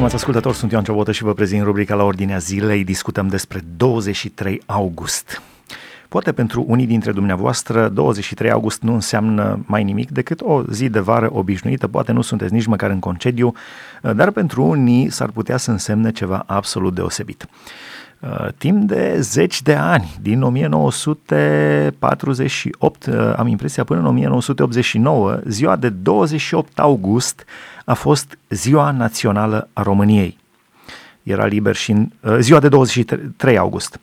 Stimați ascultători, sunt Ioan Ciobotă și vă prezint rubrica la ordinea zilei. Discutăm despre 23 august. Poate pentru unii dintre dumneavoastră 23 august nu înseamnă mai nimic decât o zi de vară obișnuită, poate nu sunteți nici măcar în concediu, dar pentru unii s-ar putea să însemne ceva absolut deosebit. Uh, timp de zeci de ani, din 1948, uh, am impresia până în 1989, ziua de 28 august a fost Ziua Națională a României. Era liber și în, uh, ziua de 23 august.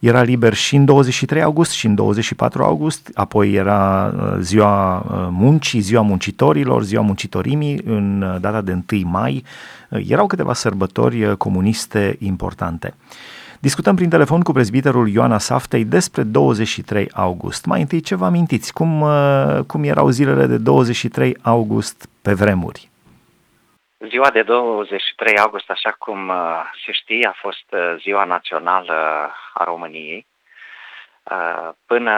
Era liber și în 23 august și în 24 august, apoi era ziua muncii, ziua muncitorilor, ziua muncitorimii în data de 1 mai. Erau câteva sărbători comuniste importante. Discutăm prin telefon cu prezbiterul Ioana Saftei despre 23 august. Mai întâi, ce vă amintiți? Cum, uh, cum erau zilele de 23 august pe vremuri? Ziua de 23 august, așa cum uh, se știe, a fost uh, ziua națională a României până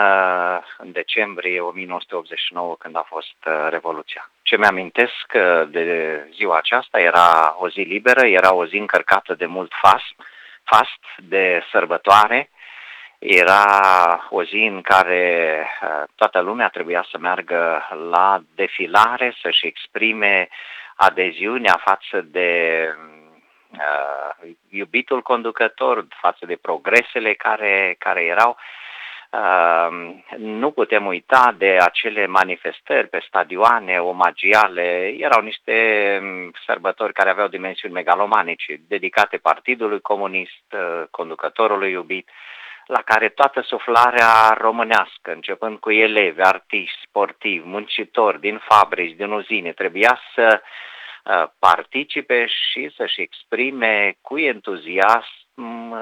în decembrie 1989 când a fost Revoluția. Ce mi-amintesc de ziua aceasta era o zi liberă, era o zi încărcată de mult fast, fast de sărbătoare. Era o zi în care uh, toată lumea trebuia să meargă la defilare, să-și exprime adeziunea față de uh, iubitul conducător, față de progresele care, care erau. Uh, nu putem uita de acele manifestări pe stadioane omagiale. Erau niște um, sărbători care aveau dimensiuni megalomanice, dedicate Partidului Comunist, uh, conducătorului iubit, la care toată suflarea românească, începând cu elevi, artiști, sportivi, muncitori din fabrici, din uzine, trebuia să uh, participe și să-și exprime cu entuziasm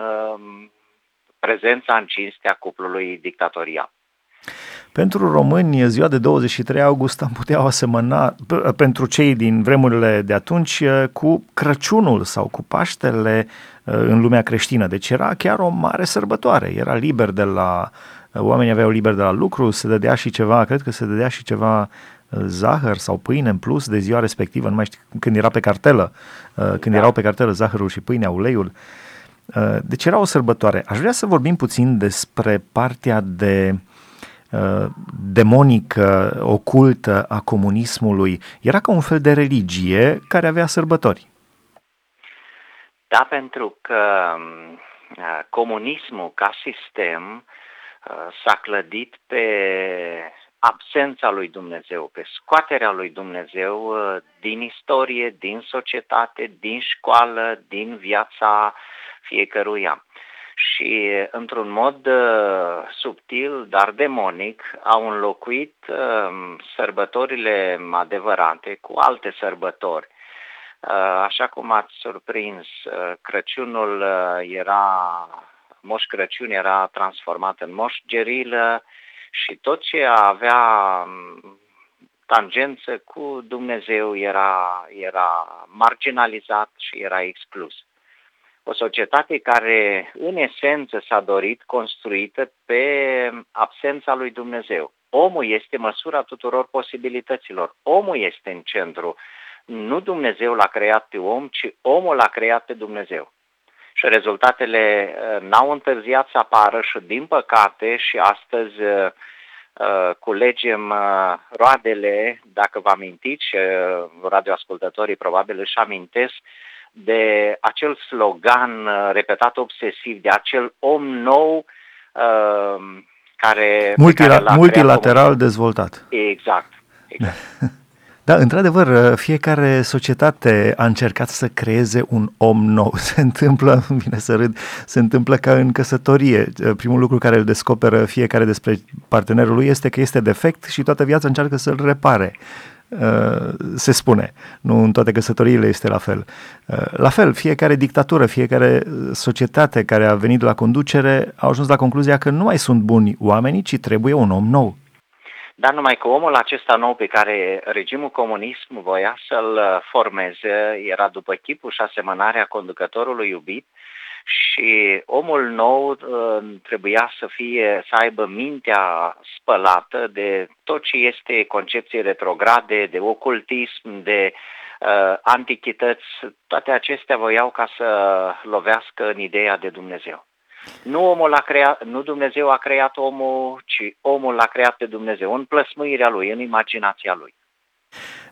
prezența în cinstea cuplului dictatorial. Pentru români, ziua de 23 august am putea asemăna, pentru cei din vremurile de atunci, cu Crăciunul sau cu Paștele în lumea creștină. Deci era chiar o mare sărbătoare. Era liber de la... Oamenii aveau liber de la lucru, se dădea și ceva, cred că se dădea și ceva zahăr sau pâine în plus de ziua respectivă, nu mai știu, când era pe cartelă, când da. erau pe cartelă zahărul și pâinea, uleiul. Uh, deci era o sărbătoare. Aș vrea să vorbim puțin despre partea de uh, demonică, ocultă a comunismului. Era ca un fel de religie care avea sărbători. Da, pentru că uh, comunismul ca sistem s-a clădit pe absența lui Dumnezeu, pe scoaterea lui Dumnezeu din istorie, din societate, din școală, din viața fiecăruia. Și într-un mod uh, subtil, dar demonic, au înlocuit uh, sărbătorile adevărate cu alte sărbători. Uh, așa cum ați surprins, Crăciunul era, Moș Crăciun era transformat în Moș Gerilă și tot ce avea um, tangență cu Dumnezeu era, era marginalizat și era exclus o societate care, în esență, s-a dorit construită pe absența lui Dumnezeu. Omul este măsura tuturor posibilităților. Omul este în centru. Nu Dumnezeu l-a creat pe om, ci omul l-a creat pe Dumnezeu. Și rezultatele uh, n-au întârziat să apară și, din păcate, și astăzi uh, uh, culegem roadele, dacă vă amintiți, și radioascultătorii probabil își amintesc, de acel slogan uh, repetat obsesiv, de acel om nou uh, care... Multila- care multilateral dezvoltat. Exact. exact. Da, într-adevăr, uh, fiecare societate a încercat să creeze un om nou. Se întâmplă, vine să râd, se întâmplă ca în căsătorie. Uh, primul lucru care îl descoperă fiecare despre partenerul lui este că este defect și toată viața încearcă să-l repare. Uh, se spune. Nu în toate căsătoriile este la fel. Uh, la fel, fiecare dictatură, fiecare societate care a venit la conducere a ajuns la concluzia că nu mai sunt buni oamenii, ci trebuie un om nou. Dar numai că omul acesta nou pe care regimul comunism voia să-l formeze era după chipul și asemănarea conducătorului iubit și omul nou uh, trebuia să fie, să aibă mintea spălată de tot ce este concepție retrograde, de ocultism, de antichități, toate acestea voiau ca să lovească în ideea de Dumnezeu. Nu, omul a creat, nu Dumnezeu a creat omul, ci omul l-a creat pe Dumnezeu, în plăsmuirea lui, în imaginația lui.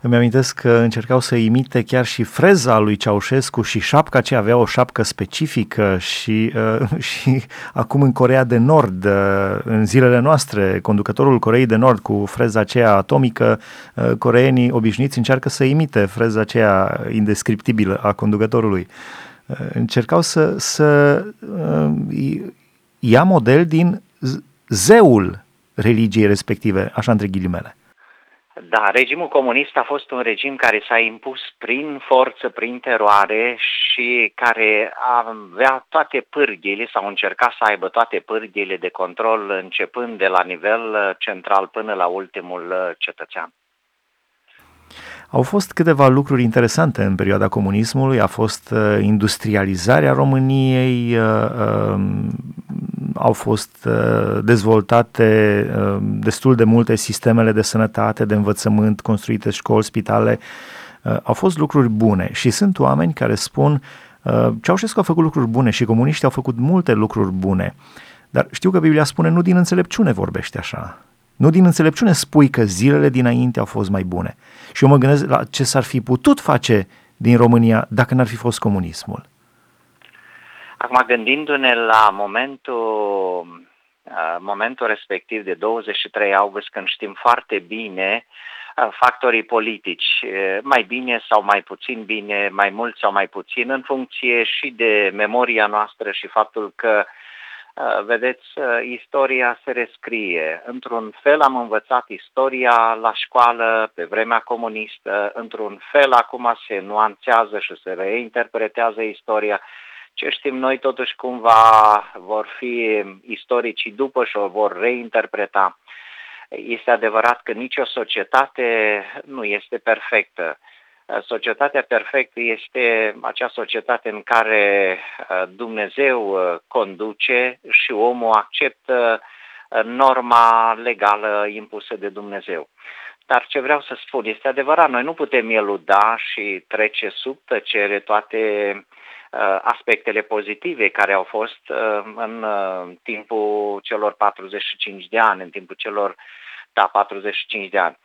Îmi amintesc că încercau să imite chiar și freza lui Ceaușescu și șapca ce avea o șapcă specifică și, uh, și acum în Corea de Nord, uh, în zilele noastre, conducătorul Coreei de Nord cu freza aceea atomică, uh, coreenii obișnuiți încearcă să imite freza aceea indescriptibilă a conducătorului. Uh, încercau să, să uh, ia model din zeul religiei respective, așa între ghilimele. Da, regimul comunist a fost un regim care s-a impus prin forță, prin teroare și care avea toate pârghile sau încerca să aibă toate pârghile de control începând de la nivel central până la ultimul cetățean. Au fost câteva lucruri interesante în perioada comunismului, a fost uh, industrializarea României, uh, uh, au fost uh, dezvoltate uh, destul de multe sistemele de sănătate, de învățământ, construite școli, spitale, uh, au fost lucruri bune și sunt oameni care spun Ceaușescu a făcut lucruri bune și comuniștii au făcut multe lucruri bune, dar știu că Biblia spune nu din înțelepciune vorbește așa. Nu din înțelepciune spui că zilele dinainte au fost mai bune. Și eu mă gândesc la ce s-ar fi putut face din România dacă n-ar fi fost comunismul. Acum, gândindu-ne la momentul, uh, momentul respectiv de 23 august, când știm foarte bine uh, factorii politici, uh, mai bine sau mai puțin bine, mai mult sau mai puțin, în funcție și de memoria noastră și faptul că Vedeți, istoria se rescrie. Într-un fel am învățat istoria la școală, pe vremea comunistă, într-un fel acum se nuanțează și se reinterpretează istoria. Ce știm noi totuși cumva vor fi istoricii după și o vor reinterpreta. Este adevărat că nicio societate nu este perfectă. Societatea perfectă este acea societate în care uh, Dumnezeu uh, conduce și omul acceptă uh, norma legală impusă de Dumnezeu. Dar ce vreau să spun este adevărat, noi nu putem eluda și trece sub tăcere toate Uh, aspectele pozitive care au fost uh, în uh, timpul celor 45 de ani, în timpul celor, da, 45 de ani.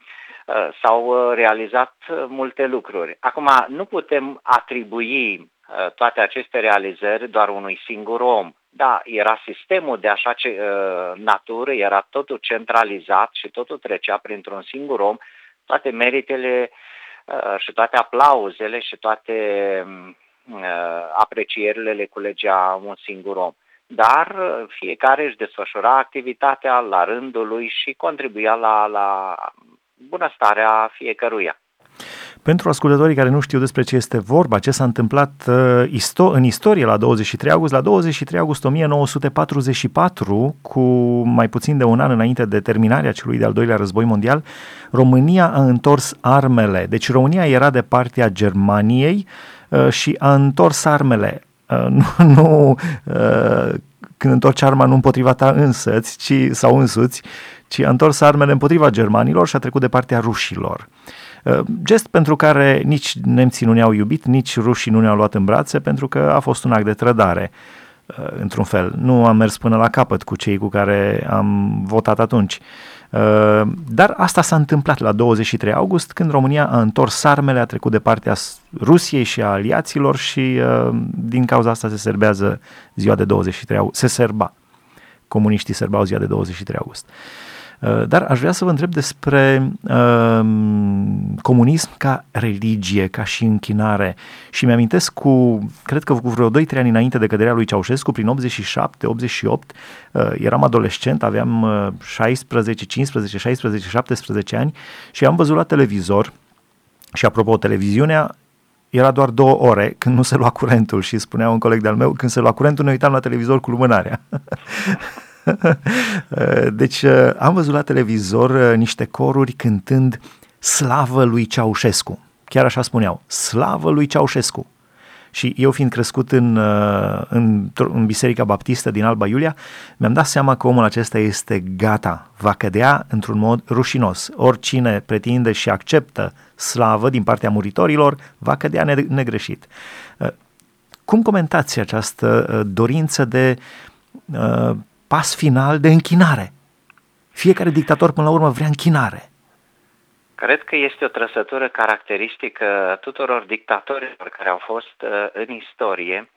S-au realizat multe lucruri. Acum, nu putem atribui toate aceste realizări doar unui singur om. Da, era sistemul de așa ce, natură, era totul centralizat și totul trecea printr-un singur om, toate meritele și toate aplauzele și toate Uh, aprecierile le culegea un singur om. Dar uh, fiecare își desfășura activitatea la rândul lui și contribuia la, la bunăstarea fiecăruia. Pentru ascultătorii care nu știu despre ce este vorba, ce s-a întâmplat uh, în istorie la 23 august, la 23 august 1944, cu mai puțin de un an înainte de terminarea celui de-al doilea război mondial, România a întors armele. Deci România era de partea Germaniei, Uh, și a întors armele. Uh, nu, nu uh, când întorci arma nu împotriva ta însăți, ci, sau însuți, ci a întors armele împotriva germanilor și a trecut de partea rușilor. Gest pentru care nici nemții nu ne-au iubit, nici rușii nu ne-au luat în brațe, pentru că a fost un act de trădare, într-un fel. Nu am mers până la capăt cu cei cu care am votat atunci. Uh, dar asta s-a întâmplat la 23 august, când România a întors armele, a trecut de partea Rusiei și a aliaților și uh, din cauza asta se serbează ziua de 23 august. Se serba. Comuniștii serbau ziua de 23 august. Uh, dar aș vrea să vă întreb despre uh, comunism ca religie, ca și închinare. Și mi-amintesc cu, cred că cu vreo 2-3 ani înainte de căderea lui Ceaușescu, prin 87-88, uh, eram adolescent, aveam uh, 16, 15, 16, 17 ani și am văzut la televizor și apropo, televiziunea era doar două ore când nu se lua curentul și spunea un coleg de-al meu, când se lua curentul ne uitam la televizor cu lumânarea. deci uh, am văzut la televizor uh, niște coruri cântând Slavă lui Ceaușescu. Chiar așa spuneau, Slavă lui Ceaușescu. Și eu fiind crescut în, uh, în, în Biserica Baptistă din Alba Iulia, mi-am dat seama că omul acesta este gata, va cădea într-un mod rușinos. Oricine pretinde și acceptă slavă din partea muritorilor, va cădea negreșit. Uh, cum comentați această uh, dorință de uh, pas final de închinare? Fiecare dictator, până la urmă, vrea închinare. Cred că este o trăsătură caracteristică tuturor dictatorilor care au fost uh, în istorie.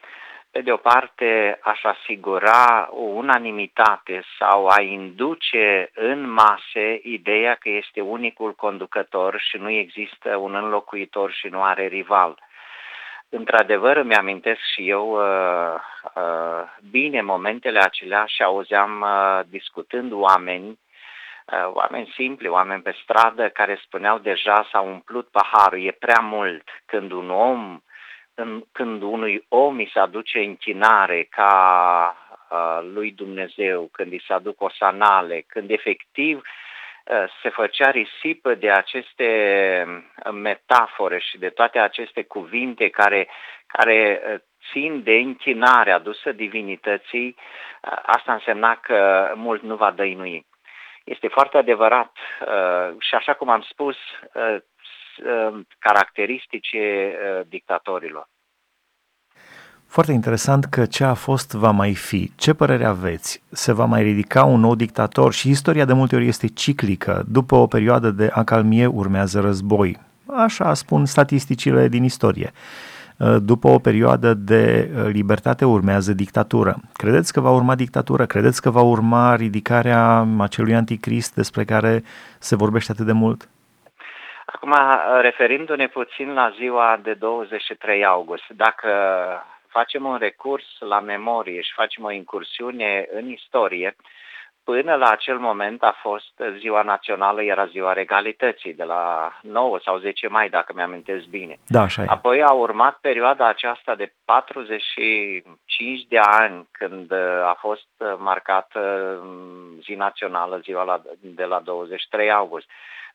Pe de o parte, aș asigura o unanimitate sau a induce în mase ideea că este unicul conducător și nu există un înlocuitor și nu are rival. Într-adevăr, îmi amintesc și eu uh, uh, bine momentele acelea și auzeam uh, discutând oameni Uh, oameni simpli, oameni pe stradă care spuneau deja s-a umplut paharul, e prea mult. Când un om, când unui om îi se aduce închinare ca uh, lui Dumnezeu, când îi se aduc osanale, când efectiv uh, se făcea risipă de aceste metafore și de toate aceste cuvinte care, care țin de închinare adusă divinității, asta însemna că mult nu va dăinui. Este foarte adevărat uh, și așa cum am spus, uh, uh, caracteristice dictatorilor. Foarte interesant că ce a fost va mai fi. Ce părere aveți? Se va mai ridica un nou dictator și istoria de multe ori este ciclică. După o perioadă de acalmie urmează război. Așa spun statisticile din istorie. Uh, după o perioadă de uh, libertate urmează dictatură. Credeți că va urma dictatură? Credeți că va urma ridicarea acelui anticrist despre care se vorbește atât de mult? Acum, uh, referindu-ne puțin la ziua de 23 august, dacă facem un recurs la memorie și facem o incursiune în istorie, Până la acel moment a fost ziua națională, era ziua regalității, de la 9 sau 10 mai, dacă mi-amintesc bine. Da, așa e. Apoi a urmat perioada aceasta de 45 de ani, când uh, a fost marcată um, zi națională, ziua la, de la 23 august.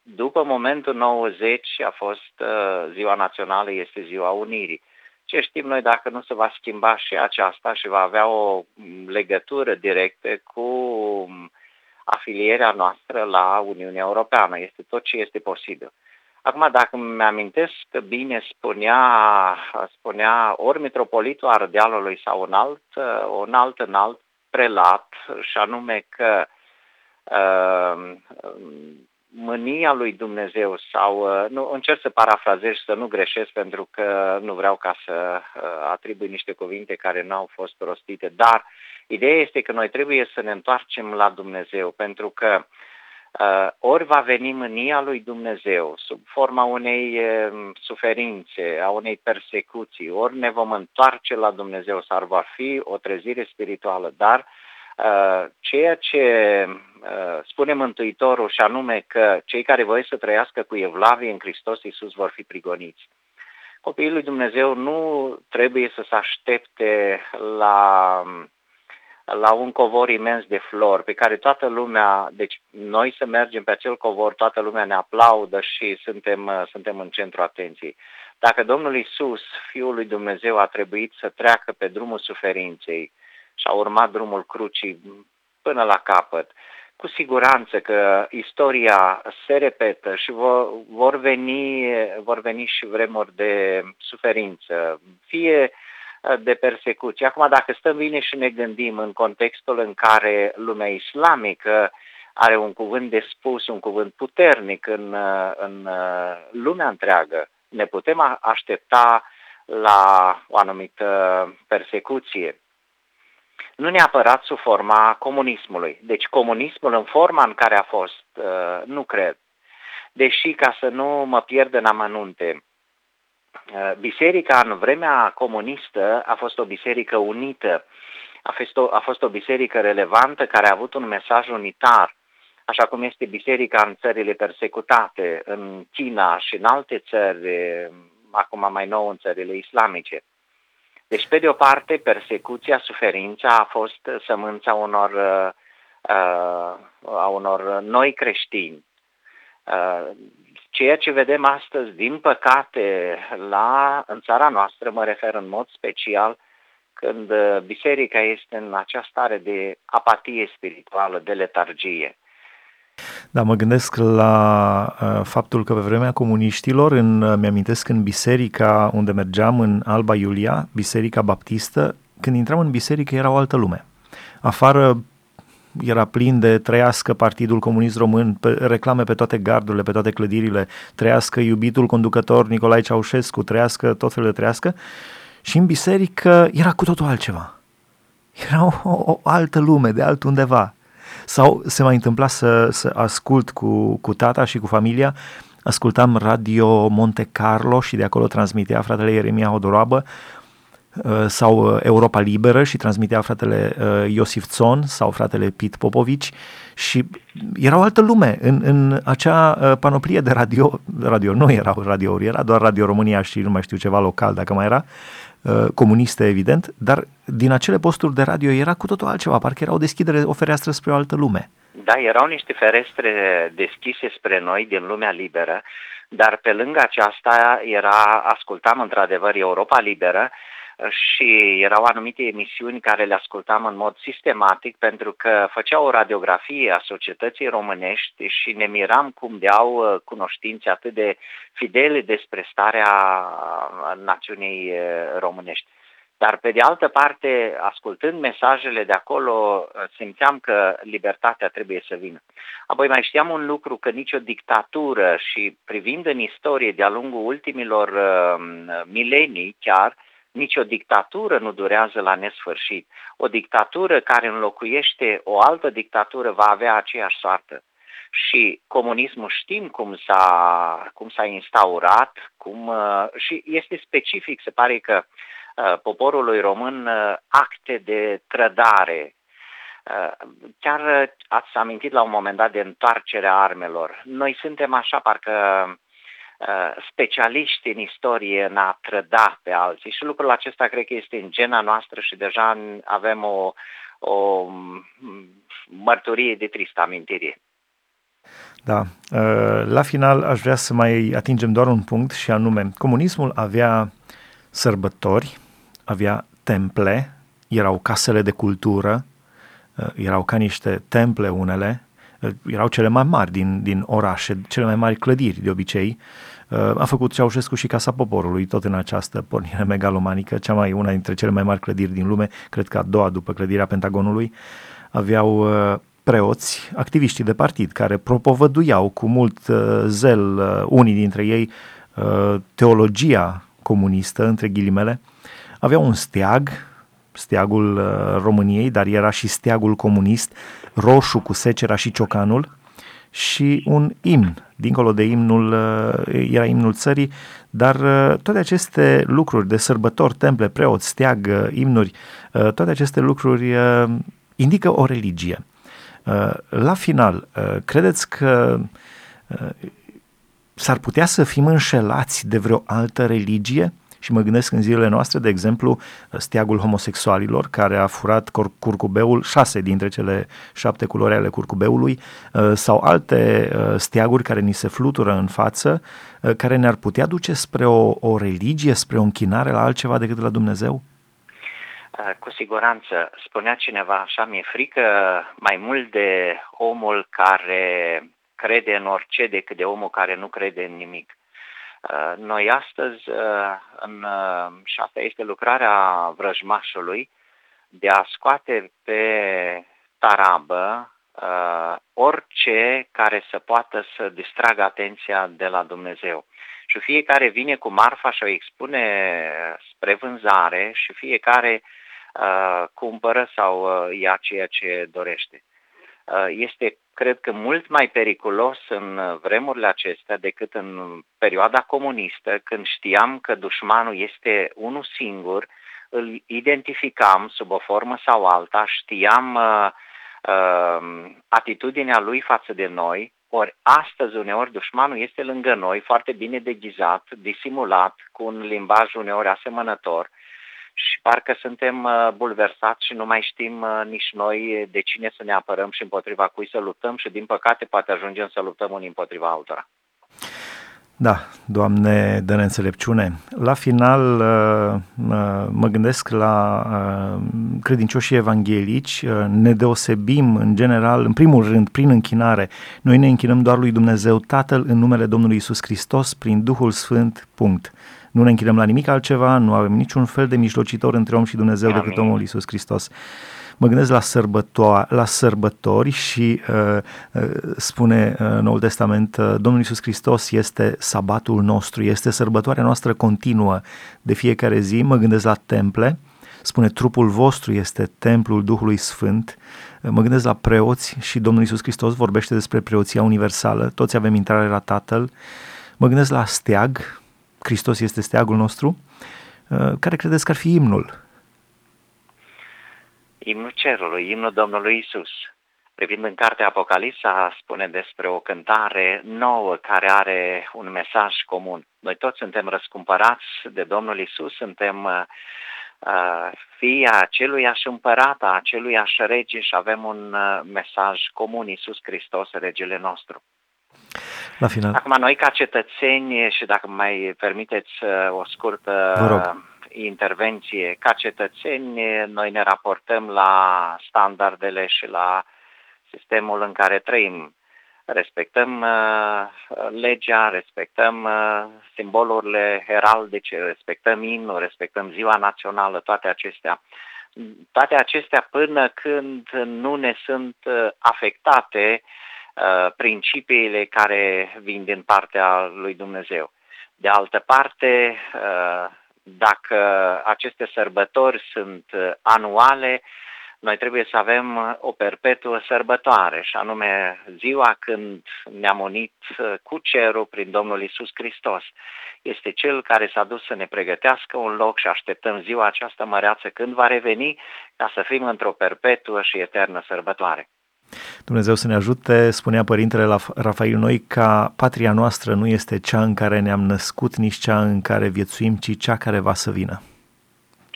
După momentul 90 a fost uh, ziua națională, este ziua Unirii. Ce știm noi dacă nu se va schimba și aceasta și va avea o legătură directă cu afilierea noastră la Uniunea Europeană. Este tot ce este posibil. Acum, dacă îmi amintesc că bine spunea, spunea ori mitropolitul Ardealului sau un alt, un alt înalt prelat, și anume că uh, mânia lui Dumnezeu sau, uh, nu, încerc să parafrazez și să nu greșesc pentru că nu vreau ca să uh, atribui niște cuvinte care nu au fost rostite, dar ideea este că noi trebuie să ne întoarcem la Dumnezeu pentru că uh, ori va veni mânia lui Dumnezeu sub forma unei uh, suferințe, a unei persecuții, ori ne vom întoarce la Dumnezeu sau va fi o trezire spirituală, dar uh, Uh, ceea ce uh, spune Mântuitorul și anume că cei care voi să trăiască cu evlavie în Hristos Iisus vor fi prigoniți. Copiii lui Dumnezeu nu trebuie să se aștepte la, la un covor imens de flori pe care toată lumea, deci noi să mergem pe acel covor, toată lumea ne aplaudă și suntem, uh, suntem în centru atenției. Dacă Domnul Iisus, Fiul lui Dumnezeu, a trebuit să treacă pe drumul suferinței, și a urmat drumul crucii până la capăt. Cu siguranță că istoria se repetă și vor, vor, veni, vor veni și vremuri de suferință, fie de persecuție. Acum, dacă stăm bine și ne gândim în contextul în care lumea islamică are un cuvânt de spus, un cuvânt puternic în, în lumea întreagă, ne putem aștepta la o anumită persecuție nu neapărat sub forma comunismului. Deci comunismul în forma în care a fost, uh, nu cred. Deși, ca să nu mă pierd în amănunte, uh, biserica în vremea comunistă a fost o biserică unită, a fost o, a fost o biserică relevantă care a avut un mesaj unitar, așa cum este biserica în țările persecutate, în China și în alte țări, acum mai nou în țările islamice. Deci, pe de o parte, persecuția, suferința a fost sămânța unor, uh, uh, a unor noi creștini. Uh, ceea ce vedem astăzi, din păcate, la, în țara noastră, mă refer în mod special, când uh, biserica este în această stare de apatie spirituală, de letargie. Da, mă gândesc la uh, faptul că pe vremea comuniștilor, în, uh, mi-amintesc în biserica unde mergeam, în Alba Iulia, biserica baptistă, când intram în biserică era o altă lume. Afară era plin de trăiască Partidul Comunist Român, pe, reclame pe toate gardurile, pe toate clădirile, trăiască iubitul conducător Nicolae Ceaușescu, trăiască tot felul de trăiască și în biserică era cu totul altceva. Era o, o altă lume, de altundeva. Sau se mai întâmpla să, să ascult cu, cu tata și cu familia, ascultam Radio Monte Carlo și de acolo transmitea fratele Ieremia Hodoroabă uh, sau uh, Europa Liberă și transmitea fratele uh, Iosif Țon sau fratele Pit Popovici. Și era o altă lume în, în acea panoplie de radio, radio nu erau radiouri, era doar Radio România și nu mai știu ceva local dacă mai era, Uh, comuniste, evident, dar din acele posturi de radio era cu totul altceva, parcă era o deschidere, o fereastră spre o altă lume. Da, erau niște ferestre deschise spre noi din lumea liberă, dar pe lângă aceasta era, ascultam într-adevăr Europa Liberă, și erau anumite emisiuni care le ascultam în mod sistematic pentru că făceau o radiografie a societății românești și ne miram cum de au uh, cunoștințe atât de fidele despre starea uh, națiunii uh, românești. Dar pe de altă parte, ascultând mesajele de acolo, simțeam că libertatea trebuie să vină. Apoi mai știam un lucru, că nicio dictatură și privind în istorie de-a lungul ultimilor uh, milenii chiar, nicio dictatură nu durează la nesfârșit. O dictatură care înlocuiește o altă dictatură va avea aceeași soartă. Și comunismul știm cum s-a, cum s-a instaurat cum, uh, și este specific, se pare că uh, poporului român uh, acte de trădare. Chiar ați amintit la un moment dat de întoarcerea armelor. Noi suntem așa, parcă Uh, specialiști în istorie în a trăda pe alții și lucrul acesta cred că este în gena noastră și deja avem o, o mărturie de tristă amintire. Da. Uh, la final aș vrea să mai atingem doar un punct și anume, comunismul avea sărbători, avea temple, erau casele de cultură, uh, erau ca niște temple unele, erau cele mai mari din, din orașe, cele mai mari clădiri de obicei. A făcut Ceaușescu și Casa Poporului, tot în această pornire megalomanică, cea mai una dintre cele mai mari clădiri din lume, cred că a doua după clădirea Pentagonului. Aveau preoți, activiștii de partid, care propovăduiau cu mult zel, unii dintre ei, teologia comunistă, între ghilimele. Aveau un steag, steagul României, dar era și steagul comunist, roșu cu secera și ciocanul și un imn. Dincolo de imnul, uh, era imnul țării, dar uh, toate aceste lucruri de sărbători, temple, preoți, steag, uh, imnuri, toate aceste lucruri indică o religie. La final, credeți că s-ar putea să fim înșelați de vreo altă religie? Și mă gândesc în zilele noastre, de exemplu, steagul homosexualilor, care a furat curcubeul, șase dintre cele șapte culori ale curcubeului, uh, sau alte uh, steaguri care ni se flutură în față, uh, care ne-ar putea duce spre o, o religie, spre o închinare la altceva decât la Dumnezeu? Cu siguranță. Spunea cineva așa, mi-e frică mai mult de omul care crede în orice decât de omul care nu crede în nimic. Uh, noi astăzi, uh, în, uh, și asta este lucrarea vrăjmașului, de a scoate pe tarabă orice care să poată să distragă atenția de la Dumnezeu. Și fiecare vine cu marfa și o expune spre vânzare și fiecare uh, cumpără sau uh, ia ceea ce dorește. Uh, este cred că mult mai periculos în vremurile acestea decât în perioada comunistă, când știam că dușmanul este unul singur, îl identificam sub o formă sau alta, știam uh, uh, atitudinea lui față de noi, ori astăzi uneori dușmanul este lângă noi, foarte bine deghizat, disimulat, cu un limbaj uneori asemănător și parcă suntem uh, bulversați și nu mai știm uh, nici noi de cine să ne apărăm și împotriva cui să luptăm și din păcate poate ajungem să luptăm unii împotriva altora. Da, Doamne, dă-ne înțelepciune. La final uh, uh, mă gândesc la uh, credincioșii evanghelici, ne deosebim în general, în primul rând, prin închinare. Noi ne închinăm doar lui Dumnezeu Tatăl în numele Domnului Isus Hristos, prin Duhul Sfânt, punct. Nu ne închinăm la nimic altceva, nu avem niciun fel de mijlocitor între om și Dumnezeu Amin. decât omul Isus Hristos. Mă gândesc la, sărbăto- la sărbători și uh, uh, spune uh, Noul Testament, uh, Domnul Iisus Hristos este sabatul nostru, este sărbătoarea noastră continuă de fiecare zi, mă gândesc la temple, spune trupul vostru este templul Duhului Sfânt, uh, mă gândesc la preoți și Domnul Iisus Hristos vorbește despre preoția universală, toți avem intrare la Tatăl, mă gândesc la steag, Hristos este steagul nostru, uh, care credeți că ar fi imnul imnul cerului, imnul Domnului Isus. Privind în cartea Apocalipsa, spune despre o cântare nouă care are un mesaj comun. Noi toți suntem răscumpărați de Domnul Isus, suntem uh, uh fii aceluiași împărat, a aceluiași rege și avem un uh, mesaj comun, Isus Hristos, regele nostru. La final. Acum, noi ca cetățeni, și dacă mai permiteți uh, o scurtă intervenție ca cetățeni, noi ne raportăm la standardele și la sistemul în care trăim. Respectăm uh, legea, respectăm uh, simbolurile heraldice, respectăm imnul, respectăm ziua națională, toate acestea. Toate acestea până când nu ne sunt uh, afectate uh, principiile care vin din partea lui Dumnezeu. De altă parte, uh, dacă aceste sărbători sunt uh, anuale, noi trebuie să avem uh, o perpetuă sărbătoare, și anume ziua când ne-am unit uh, cu cerul prin Domnul Isus Hristos. Este Cel care s-a dus să ne pregătească un loc și așteptăm ziua aceasta măreață când va reveni ca să fim într-o perpetuă și eternă sărbătoare. Dumnezeu să ne ajute, spunea Părintele Rafael Noi, ca patria noastră nu este cea în care ne-am născut, nici cea în care viețuim, ci cea care va să vină.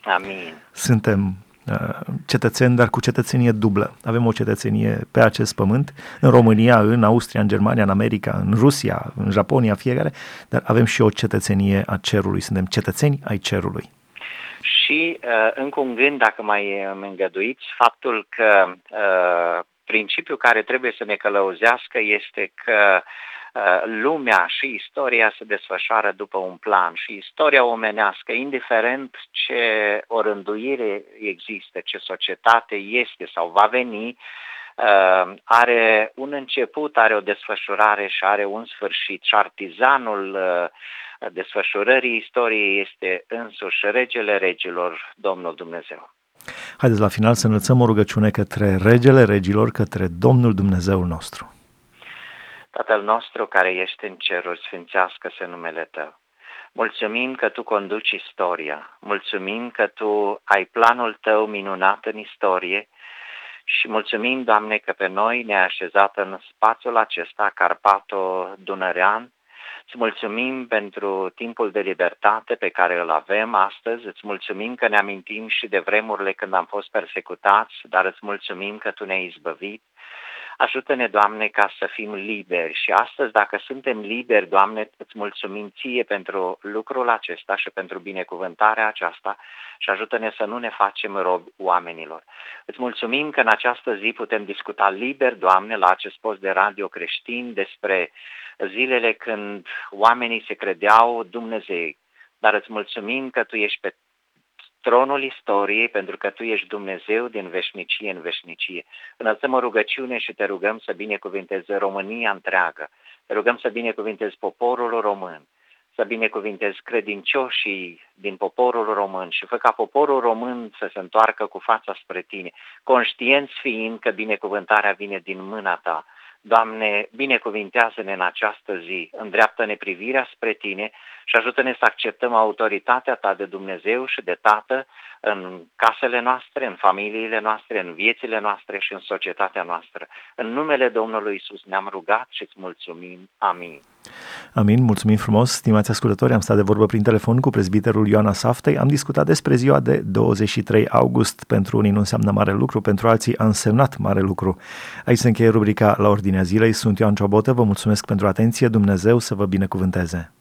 Amin. Suntem uh, cetățeni, dar cu cetățenie dublă. Avem o cetățenie pe acest pământ, în România, în Austria, în Germania, în America, în Rusia, în Japonia, fiecare, dar avem și o cetățenie a cerului. Suntem cetățeni ai cerului. Și uh, încă un gând, dacă mai îmi îngăduiți, faptul că uh, principiul care trebuie să ne călăuzească este că uh, lumea și istoria se desfășoară după un plan și istoria omenească, indiferent ce orânduire există, ce societate este sau va veni, uh, are un început, are o desfășurare și are un sfârșit și artizanul uh, desfășurării istoriei este însuși regele regilor, Domnul Dumnezeu. Haideți la final să înălțăm o rugăciune către Regele Regilor, către Domnul Dumnezeul nostru. Tatăl nostru care ești în ceruri, sfințească-se numele Tău. Mulțumim că Tu conduci istoria, mulțumim că Tu ai planul Tău minunat în istorie și mulțumim, Doamne, că pe noi ne-ai așezat în spațiul acesta Carpato-Dunărean, Îți mulțumim pentru timpul de libertate pe care îl avem astăzi, îți mulțumim că ne amintim și de vremurile când am fost persecutați, dar îți mulțumim că Tu ne-ai izbăvit. Ajută-ne, Doamne, ca să fim liberi și astăzi, dacă suntem liberi, Doamne, îți mulțumim Ție pentru lucrul acesta și pentru binecuvântarea aceasta și ajută-ne să nu ne facem robi oamenilor. Îți mulțumim că în această zi putem discuta liber, Doamne, la acest post de radio creștin despre zilele când oamenii se credeau Dumnezei, dar îți mulțumim că Tu ești pe tronul istoriei, pentru că Tu ești Dumnezeu din veșnicie în veșnicie. Înălțăm o rugăciune și te rugăm să binecuvintezi România întreagă, te rugăm să binecuvintezi poporul român, să binecuvintezi credincioșii din poporul român și fă ca poporul român să se întoarcă cu fața spre Tine, conștienți fiind că binecuvântarea vine din mâna Ta Doamne, binecuvintează-ne în această zi, îndreaptă-ne privirea spre Tine și ajută-ne să acceptăm autoritatea Ta de Dumnezeu și de Tată în casele noastre, în familiile noastre, în viețile noastre și în societatea noastră. În numele Domnului Isus ne-am rugat și îți mulțumim. Amin. Amin, mulțumim frumos, stimați ascultători, am stat de vorbă prin telefon cu prezbiterul Ioana Saftei, am discutat despre ziua de 23 august, pentru unii nu înseamnă mare lucru, pentru alții a însemnat mare lucru. Aici se încheie rubrica La Ordine Ordinea Zilei. Sunt Ioan Ciobotă, vă mulțumesc pentru atenție, Dumnezeu să vă binecuvânteze.